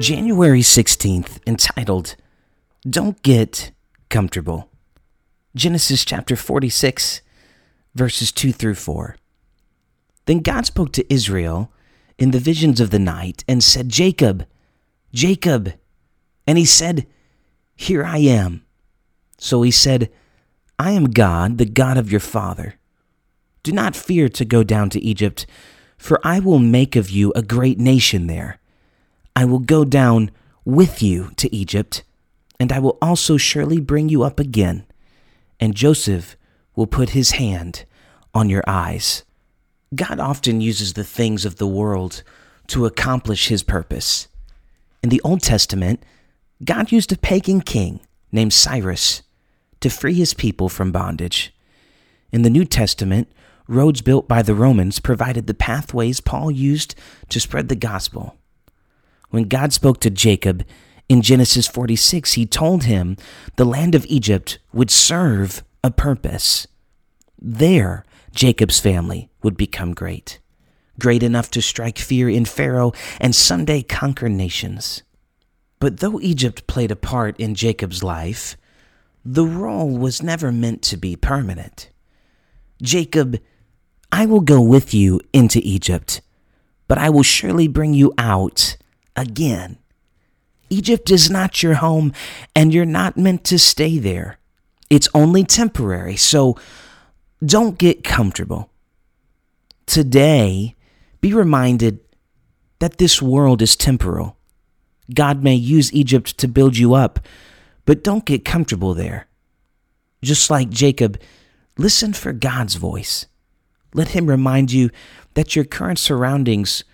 January 16th, entitled Don't Get Comfortable. Genesis chapter 46, verses 2 through 4. Then God spoke to Israel in the visions of the night and said, Jacob, Jacob. And he said, Here I am. So he said, I am God, the God of your father. Do not fear to go down to Egypt, for I will make of you a great nation there. I will go down with you to Egypt, and I will also surely bring you up again, and Joseph will put his hand on your eyes. God often uses the things of the world to accomplish his purpose. In the Old Testament, God used a pagan king named Cyrus to free his people from bondage. In the New Testament, roads built by the Romans provided the pathways Paul used to spread the gospel. When God spoke to Jacob in Genesis 46, he told him the land of Egypt would serve a purpose. There, Jacob's family would become great, great enough to strike fear in Pharaoh and someday conquer nations. But though Egypt played a part in Jacob's life, the role was never meant to be permanent. Jacob, I will go with you into Egypt, but I will surely bring you out again. Egypt is not your home, and you're not meant to stay there. It's only temporary, so don't get comfortable. Today, be reminded that this world is temporal. God may use Egypt to build you up, but don't get comfortable there. Just like Jacob, listen for God's voice. Let Him remind you that your current surroundings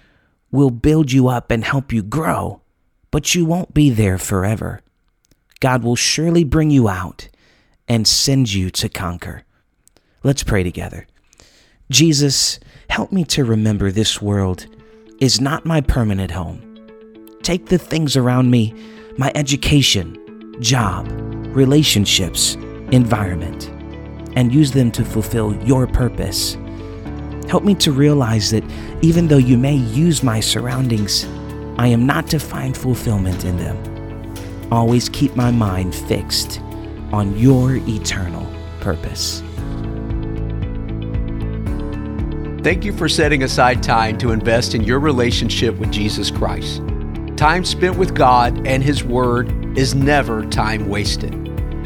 will build you up and help you grow, but you won't be there forever. God will surely bring you out and send you to conquer. Let's pray together. Jesus, help me to remember this world is not my permanent home. Take the things around me, my education, job, relationships, environment, and use them to fulfill your purpose. Help me to realize that even though you may use my surroundings, I am not to find fulfillment in them. Always keep my mind fixed on your eternal purpose. Thank you for setting aside time to invest in your relationship with Jesus Christ. Time spent with God and His Word is never time wasted.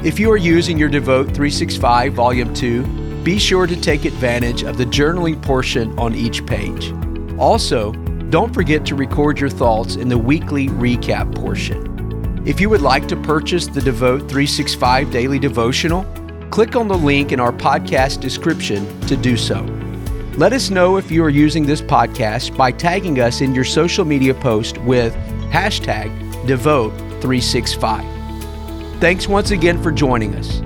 If you are using your Devote 365 Volume 2, be sure to take advantage of the journaling portion on each page. Also, don't forget to record your thoughts in the weekly recap portion. If you would like to purchase the Devote 365 Daily Devotional, click on the link in our podcast description to do so. Let us know if you are using this podcast by tagging us in your social media post with hashtag Devote365. Thanks once again for joining us.